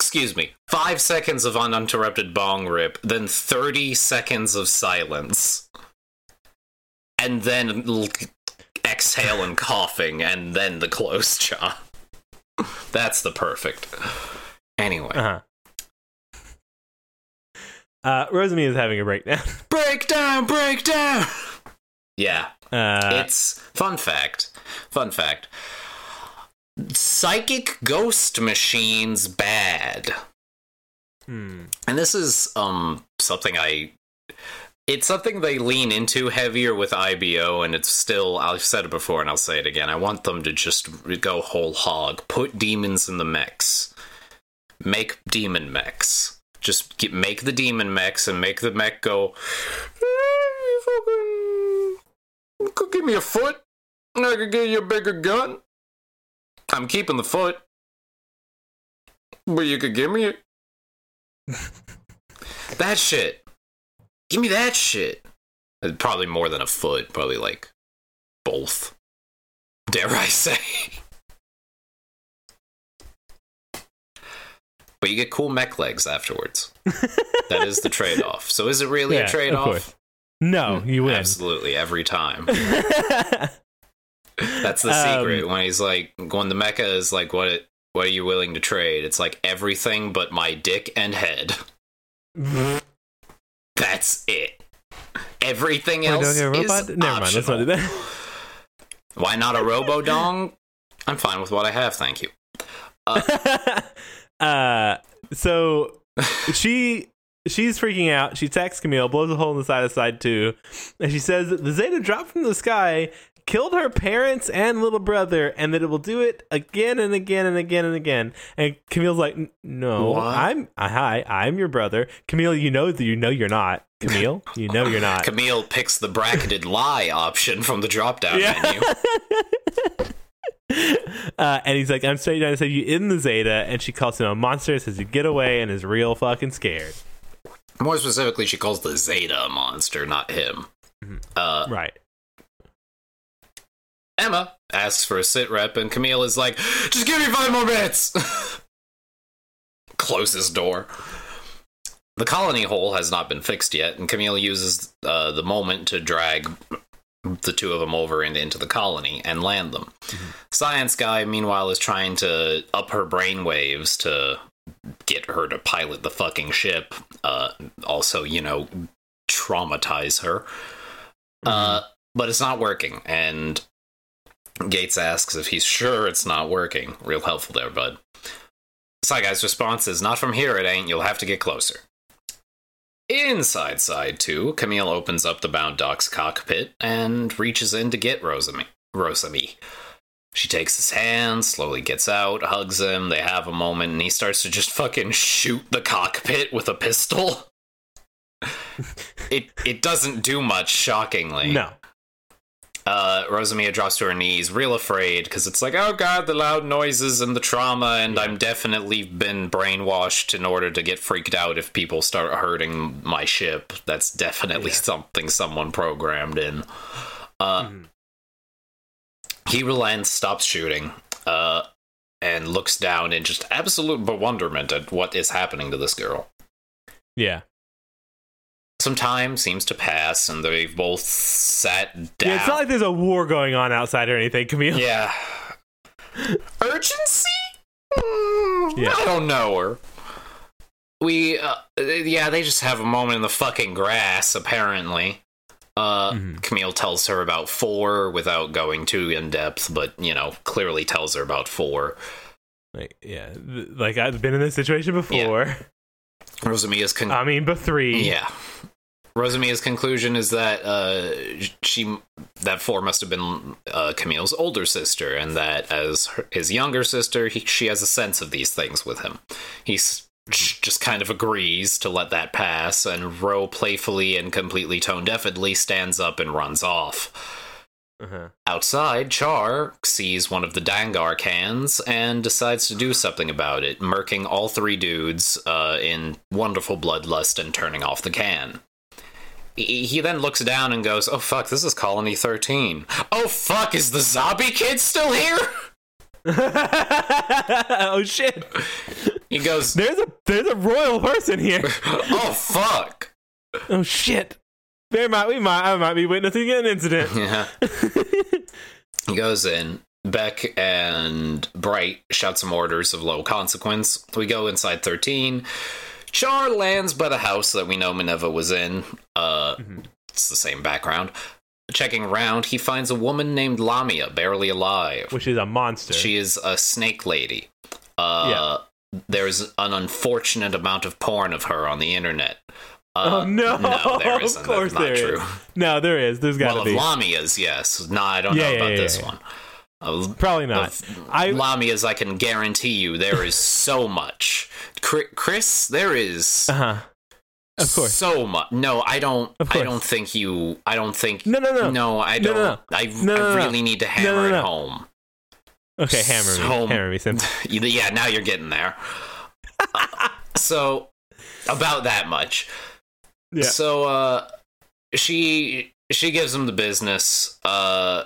excuse me. 5 seconds of uninterrupted bong rip then 30 seconds of silence. And then l- exhale and coughing and then the close jaw that's the perfect. Anyway. Uh-huh. Uh, Rosami is having a breakdown. breakdown breakdown yeah. Uh, it's fun fact fun fact. Psychic ghost machines bad hmm. and this is um something i it's something they lean into heavier with ibo and it's still i've said it before and i'll say it again i want them to just go whole hog. Put demons in the mechs make demon mechs just get, make the demon mechs and make the mech go "Eh, you fucking could give me a foot. And i could give you a bigger gun. I'm keeping the foot but you could give me it that shit. Give me that shit. Uh, Probably more than a foot. Probably like both. Dare I say? But you get cool mech legs afterwards. that is the trade off. So is it really Yeah, a trade off? No, you win. Absolutely, every time. That's the Um, secret. When he's like, when the mecha is like, what? It, what are you willing to trade? It's like everything but my dick and head. That's it. Everything Wait, else get a robot? is Never mind. Let's not do optional. that. Why not a robo dong? I'm fine with what I have, thank you. uh, so she she's freaking out. She attacks Camille, blows a hole in the side of side two, and she says that the Zeta dropped from the sky, killed her parents and little brother, and that it will do it again and again and again and again. And Camille's like, "No, What? I'm hi, I'm your brother, Camille. You know that you know you're not, Camille. You know you're not." Camille picks the bracketed lie option from the drop down Yeah. menu. Uh, and he's like, I'm straight down to say you in the Zeta, and she calls him a monster, says you get away, and is real fucking scared. More specifically, she calls the Zeta a monster, not him. Uh, Right. Emma asks for a sit rep, and Camille is like, just give me five more minutes! Closes door. The colony hole has not been fixed yet, and Camille uses uh, the moment to drag the two of them over and into the colony and land them. Science guy, meanwhile, is trying to up her brain waves to get her to pilot the fucking ship. Uh, also, you know, traumatize her. Uh, but it's not working, and Gates asks if he's sure it's not working. Real helpful there, bud. Guy's response is, "Not from here, it ain't. You'll have to get closer." Inside side two, Camille opens up the Bound Doc's cockpit and reaches in to get Rosami. Rosami. She takes his hand, slowly gets out, hugs him. They have a moment, and he starts to just fucking shoot the cockpit with a pistol. it it doesn't do much, shockingly. No. Uh, Rosamia drops to her knees, real afraid, because it's like, oh god, the loud noises and the trauma, and I'm definitely been brainwashed in order to get freaked out if people start hurting my ship. That's definitely Yeah. something someone programmed in. Uh, Mhm. He relents, stops shooting, uh, and looks down in just absolute bewilderment at what is happening to this girl. Yeah. Some time seems to pass, and they've both sat down. Yeah, it's not like there's a war going on outside or anything, Camille. Yeah. Urgency? Mm, Yeah. I don't know her. We, uh, yeah, they just have a moment in the fucking grass, apparently. Uh, Mhm. Camille tells her about four without going too in depth, but, you know, clearly tells her about four. Like, yeah. Like I've been in this situation before. Rosamia's con- I mean, but three. Yeah. Rosamia's conclusion is that uh, she that four must have been uh, Camille's older sister, and that as her, his younger sister, he, she has a sense of these things with him. He's just kind of agrees to let that pass, and Ro playfully and completely tone deafedly stands up and runs off. Uh-huh. Outside, Char sees one of the Dangar cans and decides to do something about it, murking all three dudes uh, in wonderful bloodlust and turning off the can. He he then looks down and goes, Oh fuck, this is Colony 13. Oh fuck, is the zombie kid still here? oh shit! He goes, There's a there's a royal person here. Oh fuck. Oh shit! There might we might I might be witnessing an incident. Yeah. He goes in. Beck and Bright shout some orders of low consequence. We go inside 13. Char lands by the house that we know Mineva was in. Uh, It's the same background. Checking around, he finds a woman named Lamia, barely alive. Which is a monster. She is a snake lady. Uh, There's an unfortunate amount of porn of her on the internet. Uh, oh no! No, there isn't. of course That's not there is. true. No, there is. There's gotta be. Well, of. Lamia's, yes. No, I don't Yeah, know yeah, about yeah, this yeah. one. Of Probably not. I Lamia's, I can guarantee you, there is so much. Chris, there is uh huh. Of course. so much. No, I don't. I don't think you. I don't think. No, no, no. No, I don't. no, no. I, No, no, I really need to hammer it home. Okay, hammer So- me. Hammer me since. Yeah, now you're getting there. Uh, so, about that much. Yeah. So uh she she gives him the business. Uh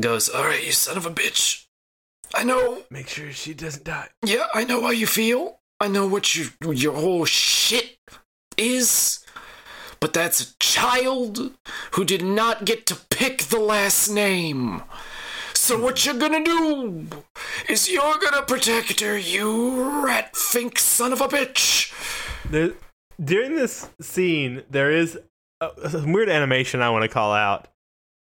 goes, "All right, you son of a bitch. I know. Make sure she doesn't die. Yeah, I know how you feel. I know what you your whole shit is. But that's a child who did not get to pick the last name. So what you're gonna do is you're gonna protect her, you rat fink son of a bitch. There, during this scene, there is a, some weird animation I want to call out.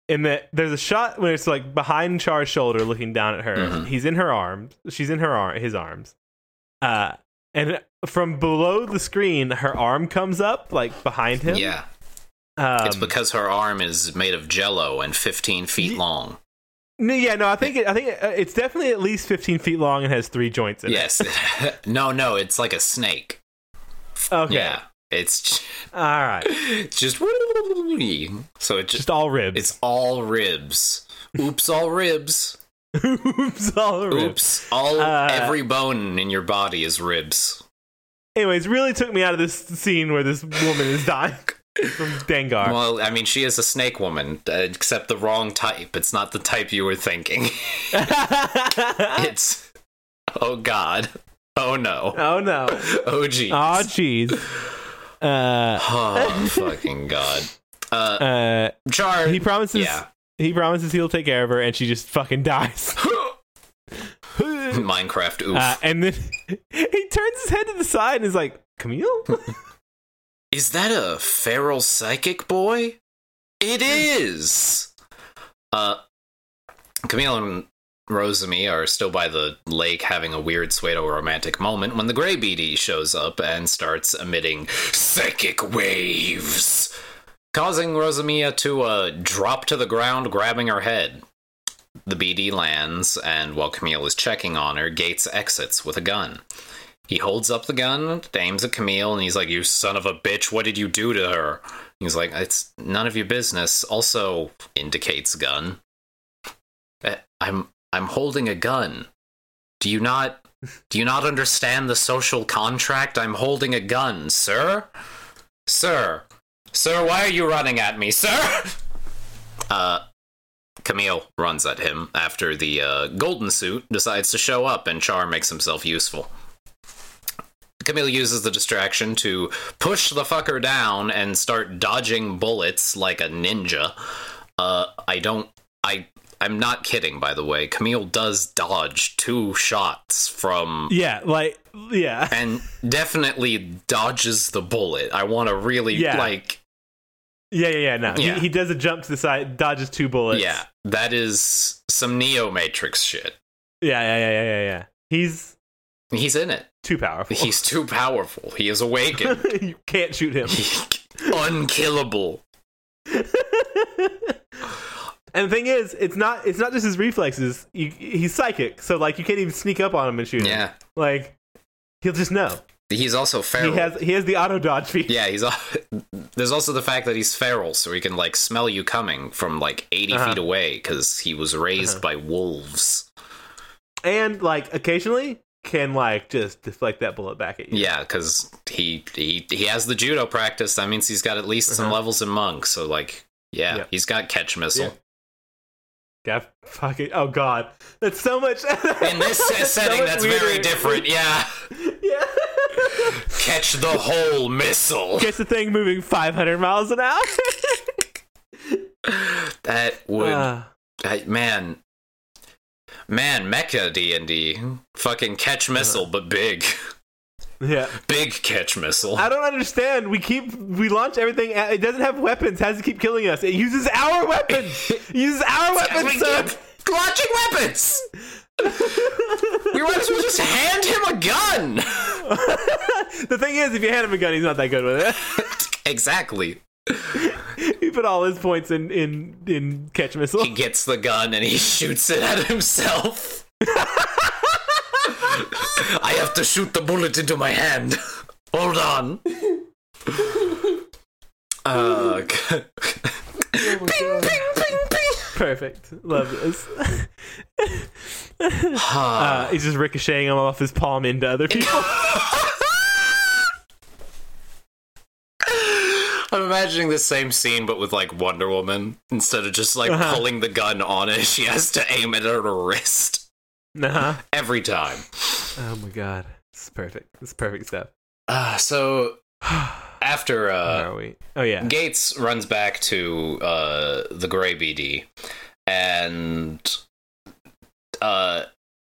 In that there's a shot where it's like behind Char's shoulder, looking down at her. Mhm. He's in her arms. She's in her arm, his arms. Uh, and from below the screen, her arm comes up like behind him. Yeah. um, It's because her arm is made of jello and 15 feet Ye- long. no, yeah, no, I think it, I think it, uh, it's definitely at least 15 feet long and has three joints in it. Yes. no, no, it's like a snake. Okay, Yeah. It's all right, it's just so it just just all ribs. it's all ribs. Oops, all ribs. Oops, all ribs. Oops, all Uh, every bone in your body is ribs. Anyways, really took me out of this scene where this woman is dying from Dengar. Well, I mean, she is a snake woman, uh, except the wrong type. It's not the type you were thinking. it's oh god, oh no, oh no. oh geez, Oh jeez. Uh, oh fucking god. Uh, uh, Char. He promises. Yeah. He promises he'll take care of her, and she just fucking dies. Minecraft. Oof. Uh, and then he turns his head to the side and is like, "Camille." Is that a feral psychic boy? It is. Uh, Camille and Rosami are still by the lake having a weird pseudo romantic moment when the Grey BD shows up and starts emitting psychic waves, causing Rosamia to uh, drop to the ground, grabbing her head. The BD lands, and while Camille is checking on her, Gates exits with a gun. He holds up the gun, aims at Camille, and he's like, You son of a bitch, what did you do to her? He's like, It's none of your business. Also indicates gun. "Eh, I'm I'm holding a gun. Do you not do you not understand the social contract? I'm holding a gun, sir? Sir. Sir, why are you running at me, sir? Uh Camille runs at him after the uh, golden suit decides to show up and Char makes himself useful. Camille uses the distraction to push the fucker down and start dodging bullets like a ninja. Uh, I don't. I. I'm not kidding, by the way. Camille does dodge two shots from. yeah, like yeah. And definitely dodges the bullet. I want to really, Yeah. like. Yeah, yeah, yeah. No, Yeah. He, he does a jump to the side, dodges two bullets. Yeah, that is some Neo Matrix shit. yeah, yeah, yeah, yeah, yeah. yeah. He's He's in it. too powerful. He's too powerful. He is awakened. you can't shoot him. Unkillable. and the thing is, it's not it's not just his reflexes. You, he's psychic, so like you can't even sneak up on him and shoot him. Yeah. Like he'll just know. He's also feral. He has he has the auto dodge feature. Yeah, he's. There's also the fact that he's feral, so he can like smell you coming from like 80 Uh-huh. feet away because he was raised Uh-huh. by wolves. And like occasionally can like just deflect that bullet back at you. Yeah, because he he he has the judo practice. That means he's got at least some Uh-huh. levels in monk. So like, yeah, Yeah. he's got catch missile. Yeah, fucking oh god. That's so much In this That's setting, much that's very different. Yeah, Yeah. catch the whole missile. Gets the thing moving 500 miles an hour. That would Ah. I- man, man, mecha D and D, fucking catch missile, but big, yeah. big catch missile. I don't understand. We keep we launch everything. At, it doesn't have weapons. How does it keep killing us? It uses our weapons. It uses our weapons. We son. launching weapons. we might as well just hand him a gun. the thing is, if you hand him a gun, he's not that good with it. exactly. he put all his points in in in catch missile. He gets the gun and he shoots it at himself. I have to shoot the bullet into my hand. Hold on. Uh, ping, ping, ping, ping. Perfect. Love this. Uh, he's just ricocheting him off his palm into other people. I'm imagining the same scene, but with like Wonder Woman. Instead of just like Uh-huh. pulling the gun on it, she has to aim it at her wrist nah. every time. Oh my god. It's perfect. It's perfect stuff. Uh, so after uh, are we? Oh yeah. Gates runs back to uh, the Gray BD, and uh,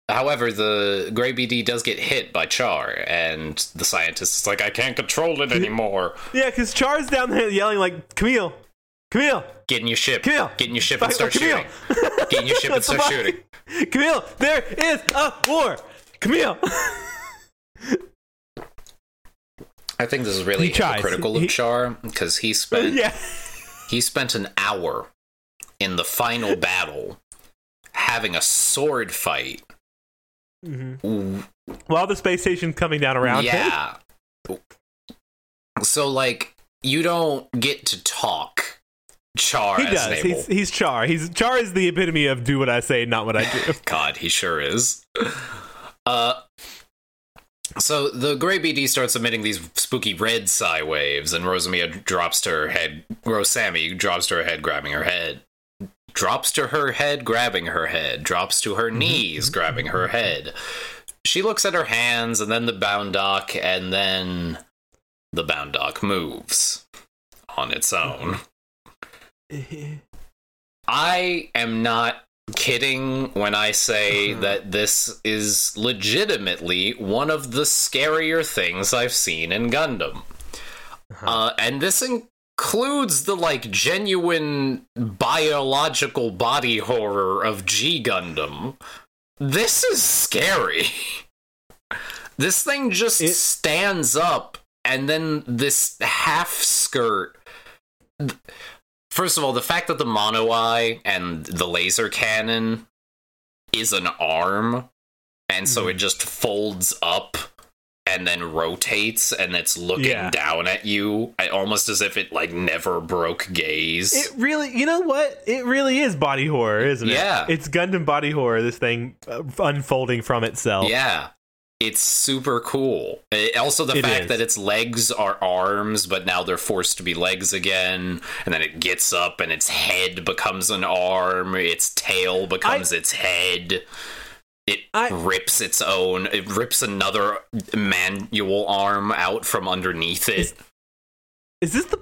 however, the Gray BD does get hit by Char, and the scientist is like, "I can't control it anymore." Yeah, because Char's down there yelling like, Camille, Camille, Get in your ship. Camille, Get in your ship and start shooting. Get in your ship and start shooting. Camille, there is a war. Camille. I think this is really critical of He- Char because he spent yeah. he spent an hour in the final battle having a sword fight. hmm While the space station's coming down around him. yeah. So like you don't get to talk Char He as does. Nabal. He's he's Char. He's Char is the epitome of do what I say, not what I do. God, he sure is. Uh so the Grey BD starts emitting these spooky red psi waves, and Rosamia drops to her head. Rosami drops to her head, grabbing her head. Drops to her head, grabbing her head. Drops to her knees, grabbing her head. She looks at her hands, and then the Bound Doc, and then the Bound Doc moves on its own. I am not kidding when I say Uh-huh. that this is legitimately one of the scarier things I've seen in Gundam. Uh-huh. Uh, and this includes the like genuine biological body horror of G Gundam. This is scary. this thing just It- stands up, and then this half skirt. First of all, the fact that the mono eye and the laser cannon is an arm, and so it just folds up and then rotates and it's looking Yeah. down at you I- almost as if it like never broke gaze It really, you know what? It really is body horror, isn't it? Yeah. It's Gundam body horror, this thing uh, unfolding from itself. yeah it's super cool It- also the It fact is. that its legs are arms but now they're forced to be legs again and then it gets up and its head becomes an arm its tail becomes its head it I- rips its own it rips another manual arm out from underneath it Is- Is this the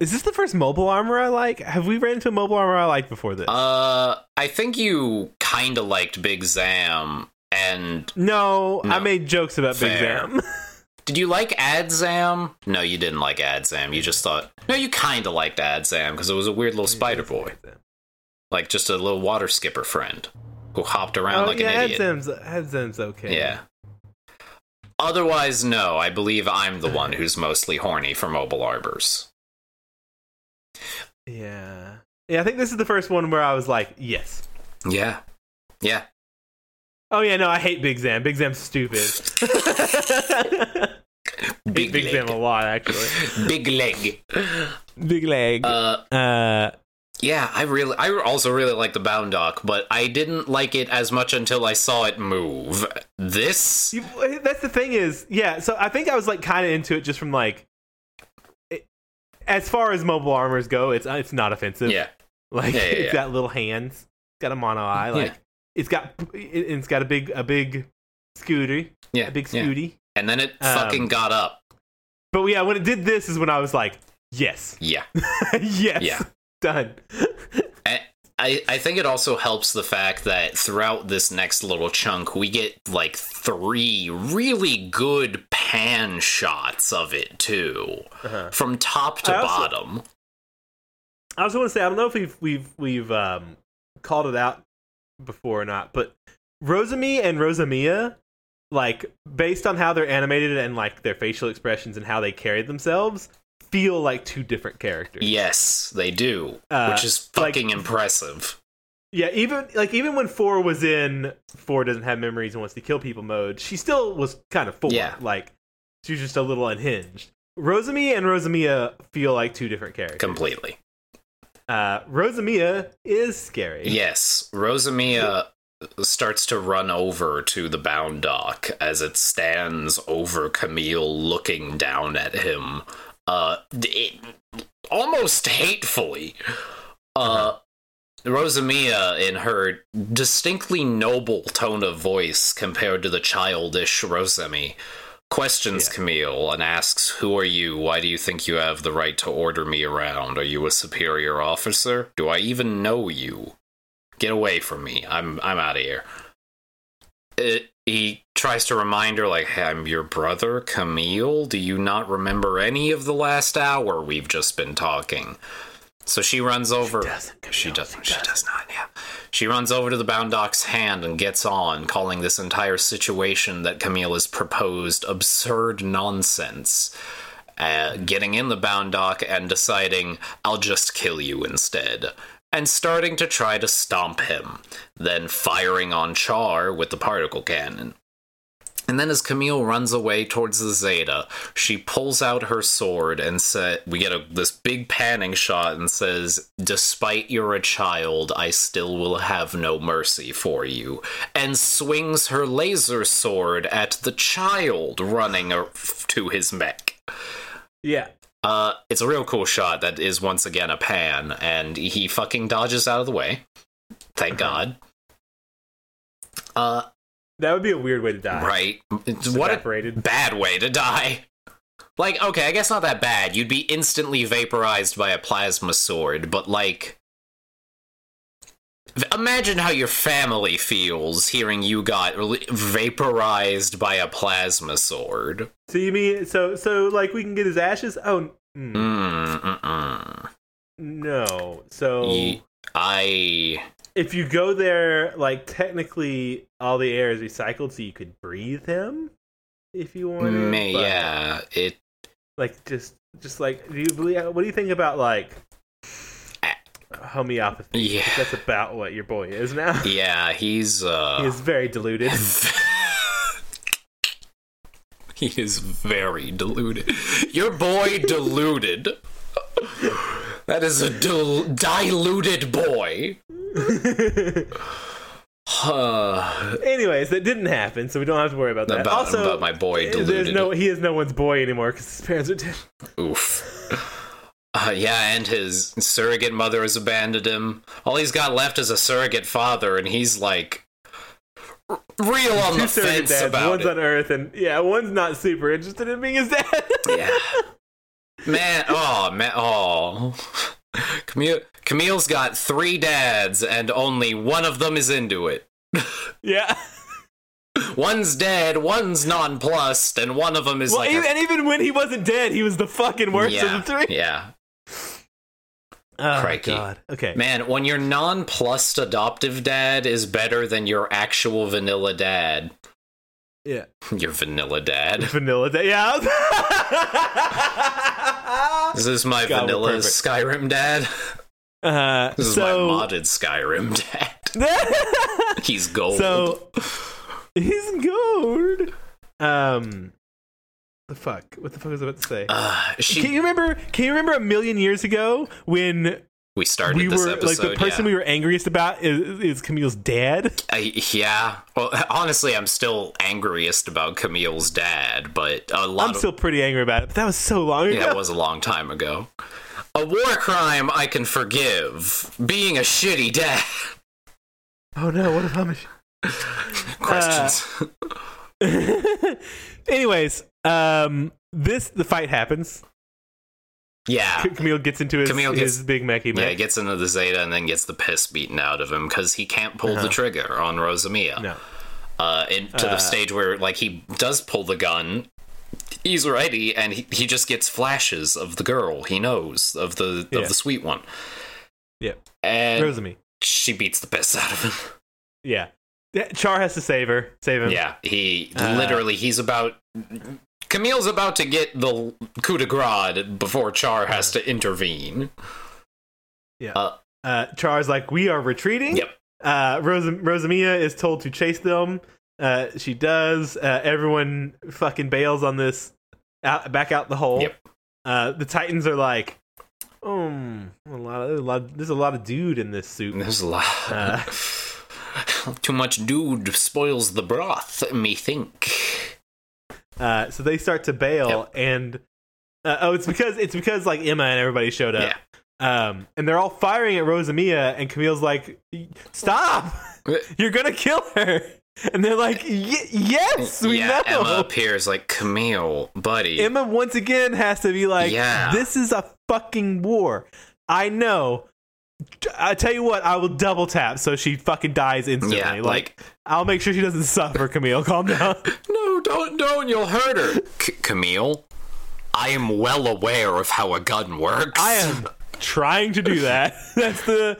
is this the first mobile armor I like? Have we ran into a mobile armor I like before this? Uh, I think you kind of liked Big Zam, and no, I made jokes about Big Zam. did you like Adzam? No, you didn't like Adzam. You just thought no, you kind of liked Adzam because it was a weird little spider boy, like just a little water skipper friend who hopped around Oh like yeah, an idiot. Adzam's, Adzam's okay. Yeah. Otherwise, no. I believe I'm the one who's mostly horny for mobile armors. yeah, yeah. I think this is the first one where I was like, yes. Yeah, yeah. Oh yeah, no, I hate Big Zam. Big Zam's stupid. Big, Big. Zam a lot, actually. Big leg. Big leg. Uh, Uh, Yeah, I really, I also really like the Bound Doc, but I didn't like it as much until I saw it move. This, You, that's the thing is, yeah. So I think I was like kind of into it just from like, it, as far as mobile armors go, it's it's not offensive. yeah, like Yeah, yeah, it's yeah. got little hands, got a mono eye, like Yeah. It's got it, it's got a big a big scooter, yeah, a big yeah. scooty. and then it Um, fucking got up. But yeah, when it did this is when I was like, yes, Yeah, yes, Yeah. done. I, I, I think it also helps the fact that throughout this next little chunk, we get like three really good pan shots of it too, Uh-huh. from top to I also- bottom. I also want to say I don't know if we've we've we've um, called it out before or not, but Rosami and Rosamia, like based on how they're animated and like their facial expressions and how they carry themselves, feel like two different characters. Yes, they do, Uh, which is like- fucking impressive. Yeah, even like even when Four was in Four doesn't have memories and wants to kill people mode, she still was kind of Four. Yeah. Like she was just a little unhinged. Rosami and Rosamia feel like two different characters. Completely. Uh, Rosamia is scary. Yes, Rosamia starts to run over to the Bound Doc as it stands over Camille looking down at him. Uh it, almost hatefully. Uh Rosamia in her distinctly noble tone of voice compared to the childish Rosami questions Yeah. Camille and asks, Who are you? Why do you think you have the right to order me around? Are you a superior officer? Do I even know you? Get away from me. I'm I'm out of here. It, he tries to remind her, like, hey, I'm your brother, Camille. Do you not remember any of the last hour we've just been talking? So she runs over. doesn't, She doesn't. She She does not. Yeah. She runs over to the bound doc's hand and gets on, calling this entire situation that Camille has proposed absurd nonsense. Uh, getting in the Bound Doc and deciding, I'll just kill you instead. And starting to try to stomp him, then firing on Char with the particle cannon. And then as Camille runs away towards the Zeta, she pulls out her sword and sa we get a, this big panning shot and says, "Despite you're a child, I still will have no mercy for you." And swings her laser sword at the child running to his mech. Yeah. Uh, it's a real cool shot that is once again a pan, and he fucking dodges out of the way. Thank God. Uh, That would be a weird way to die. right. It's- What a bad way to die. Like, okay, I guess not that bad. You'd be instantly vaporized by a plasma sword, but like. Imagine how your family feels hearing you got vaporized by a plasma sword. So you mean so so like we can get his ashes? Oh mm, Mm, no. So Ye- I. if you go there, like technically all the air is recycled, so you could breathe him if you wanted. May, but, yeah, it. Like just just like do you believe? What do you think about like homeopathy? Yeah. That's about what your boy is now. Yeah, he's. uh He is very deluded. he is very deluded. Your boy deluded. That is a dil- diluted boy. Anyways, that didn't happen, so we don't have to worry about that. about, also, about my boy there's deluded. no he is no one's boy anymore because his parents are dead. Oof. Uh, yeah, and his surrogate mother has abandoned him. All he's got left is a surrogate father, and he's like r- real on Two the fence dads, about one's it. on Earth, and yeah, one's not super interested in being his dad. yeah. Man, oh man, oh. Camille, Camille's got three dads, and only one of them is into it. yeah. One's dead, one's nonplussed, and one of them is Well, like. even, a- and even when he wasn't dead, he was the fucking worst yeah, of the three. yeah. Oh Crikey. God. Okay. Man, when your nonplussed adoptive dad is better than your actual vanilla dad, Yeah. your vanilla dad. Vanilla dad. Yeah. This is my God, vanilla. Skyrim dad. uh, This is my modded Skyrim dad. He's gold. so he's gold. Um, the fuck? What the fuck was I about to say? uh, she, Can you remember? Can you remember a million years ago when we started we this were episode. like the person yeah. we were angriest about is, is Camille's dad? I, yeah. Well, honestly, I'm still angriest about Camille's dad, but a lot I'm of still pretty angry about it, but that was so long ago. yeah, it was a long time ago. A war crime I can forgive. Being a shitty dad. Oh no! What if I'm? A Questions. Anyways, um, this the fight happens. Yeah. Camille gets into his, Camille gets- his big mechy Yeah, he gets into the Zeta and then gets the piss beaten out of him because he can't pull the Uh-huh. trigger on Rosamia. no, Uh, to Uh, the stage where like he does pull the gun, he's ready, and he, he just gets flashes of the girl he knows of the Yeah. of the sweet one. Yeah. and Rosami. she beats the piss out of him. Yeah. Yeah, Char has to save her. Save him. yeah, he Uh, literally he's about. Camille's about to get the coup de grace before Char has to intervene. Uh, Char's like, we are retreating. Yep. Uh, Rosa- Rosamia is told to chase them. Uh, she does. Uh, everyone fucking bails on this. Out, back out the hole. Yep. Uh, the Titans are like, um, a lot of, there's a lot, there's a lot of dude in this soup. There's a lot. Uh. Too much dude spoils the broth, me think. Uh, so they start to bail, Yep. and uh, oh, it's because it's because like Emma and everybody showed up. Yeah. Um, and they're all firing at Rosamia, and Camille's like, "Stop! You're gonna kill her!" And they're like, y- "Yes, we yeah, know." Emma appears like Camille, buddy. Emma once again has to be like, Yeah. "This is a fucking war. I know." I tell you what, I will double tap so she fucking dies instantly. yeah, like, like I'll make sure she doesn't suffer. Camille, calm down. no, don't, don't, you'll hurt her. C- Camille, I am well aware of how a gun works. I am trying to do that. That's the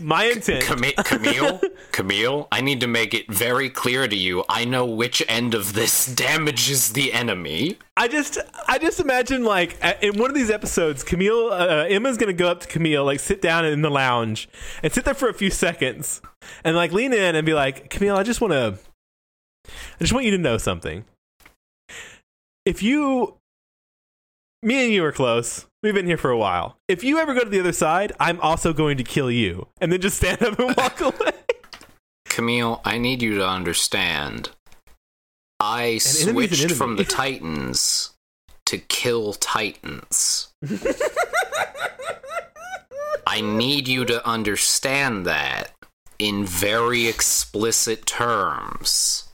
my intent. Cami- Camille, Camille, I need to make it very clear to you. I know which end of this damages the enemy. I just, I just imagine like in one of these episodes, Camille, uh, Emma's gonna go up to Camille, like sit down in the lounge and sit there for a few seconds, and like lean in and be like, Camille, I just want to, I just want you to know something. If you, me and you are close. We've been here for a while. If you ever go to the other side, I'm also going to kill you, and then just stand up and walk away. Camille, I need you to understand. I an switched from the Titans to kill Titans. I need you to understand that in very explicit terms.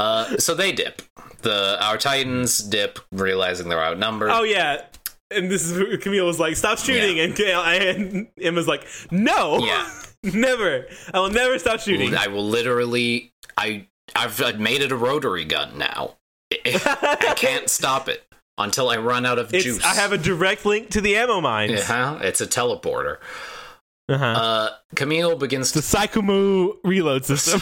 Uh, so they dip. The our Titans dip, realizing they're outnumbered. Oh yeah. And this is Camille was like, "Stop shooting," Yeah. and, Gail- and Emma's like, "No, Yeah. never. I will never stop shooting." I will literally. I I've, made it a rotary gun now. I can't stop it until I run out of It's, juice. I have a direct link to the ammo mines. Yeah, it's a teleporter. Uh-huh. Uh, Camille begins the. Psycommu reload system.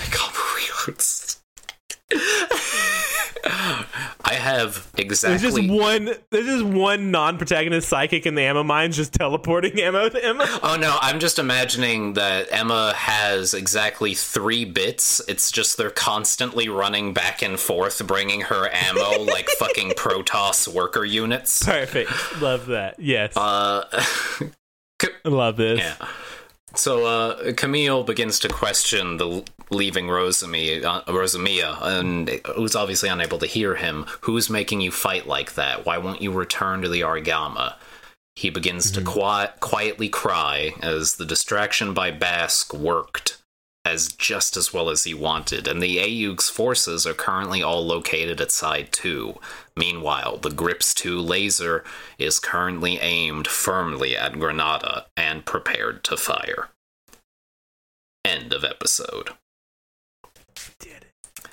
I have exactly. There's just one. There's just one non-protagonist psychic in the ammo mines, just teleporting ammo to Emma. Oh no, I'm just imagining that Emma has exactly three bits. It's just they're constantly running back and forth, bringing her ammo like fucking Protoss worker units. Perfect. Love that. Yes. Uh, I love this. yeah. So uh, Camille begins to question the leaving Rosamia, uh, Rosamia, and who's obviously unable to hear him. Who's making you fight like that? Why won't you return to the Argama? He begins to qui- quietly cry as the distraction by Bask worked as just as well as he wanted, and the AEUG's forces are currently all located at Side 2. Meanwhile, the Gryps 2 laser is currently aimed firmly at Granada and prepared to fire. End of episode. Did it.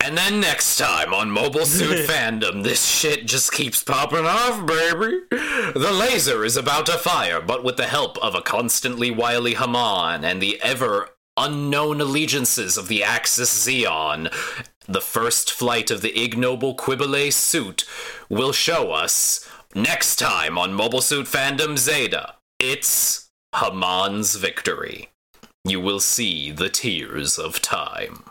And then next time on Mobile Suit Fandom, this shit just keeps popping off, baby. The laser is about to fire, but with the help of a constantly wily Haman and the ever unknown allegiances of the Axis Zeon, the first flight of the ignoble Qubeley suit will show us next time on Mobile Suit Fandom Zeta. It's Haman's victory. You will see the tears of time.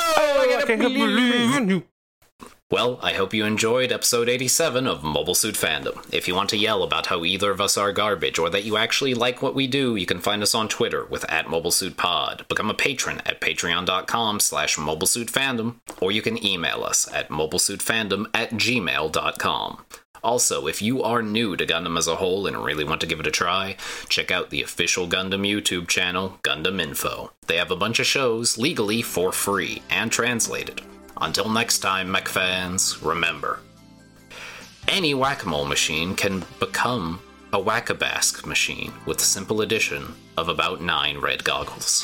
Oh, I can't believe- Well, I hope you enjoyed episode 87 of Mobile Suit Fandom. If you want to yell about how either of us are garbage or that you actually like what we do, you can find us on Twitter with at MobileSuitPod. Become a patron at patreon.com slash mobilesuitfandom, or you can email us at mobilesuitfandom at gmail.com. Also, if you are new to Gundam as a whole and really want to give it a try, check out the official Gundam YouTube channel, Gundam Info. They have a bunch of shows legally for free and translated. Until next time, mech fans, remember any whack a mole machine can become a whack a Bask machine with the simple addition of about nine red goggles.